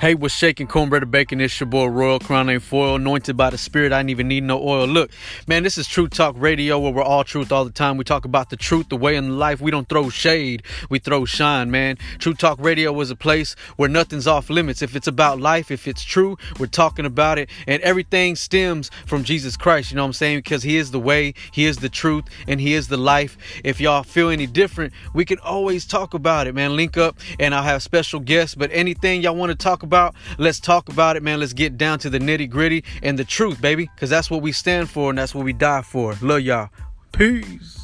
Hey, what's shaking cornbread and bacon? It's your boy Royal Crown ain't foil, anointed by the Spirit. I didn't even need no oil. Look, man, this is Truth Talk Radio where we're all truth all the time. We talk about the truth, the way in life. We don't throw shade, we throw shine, man. Truth Talk Radio is a place where nothing's off limits. If it's about life, if it's true, we're talking about it. And everything stems from Jesus Christ, you know what I'm saying? Because He is the way, He is the truth, and He is the life. If y'all feel any different, we can always talk about it, man. Link up and I'll have special guests. But anything y'all want to talk about, let's talk about it, man. Let's get down to the nitty gritty and the truth, baby, because that's what we stand for and that's what we die for. Love y'all. Peace.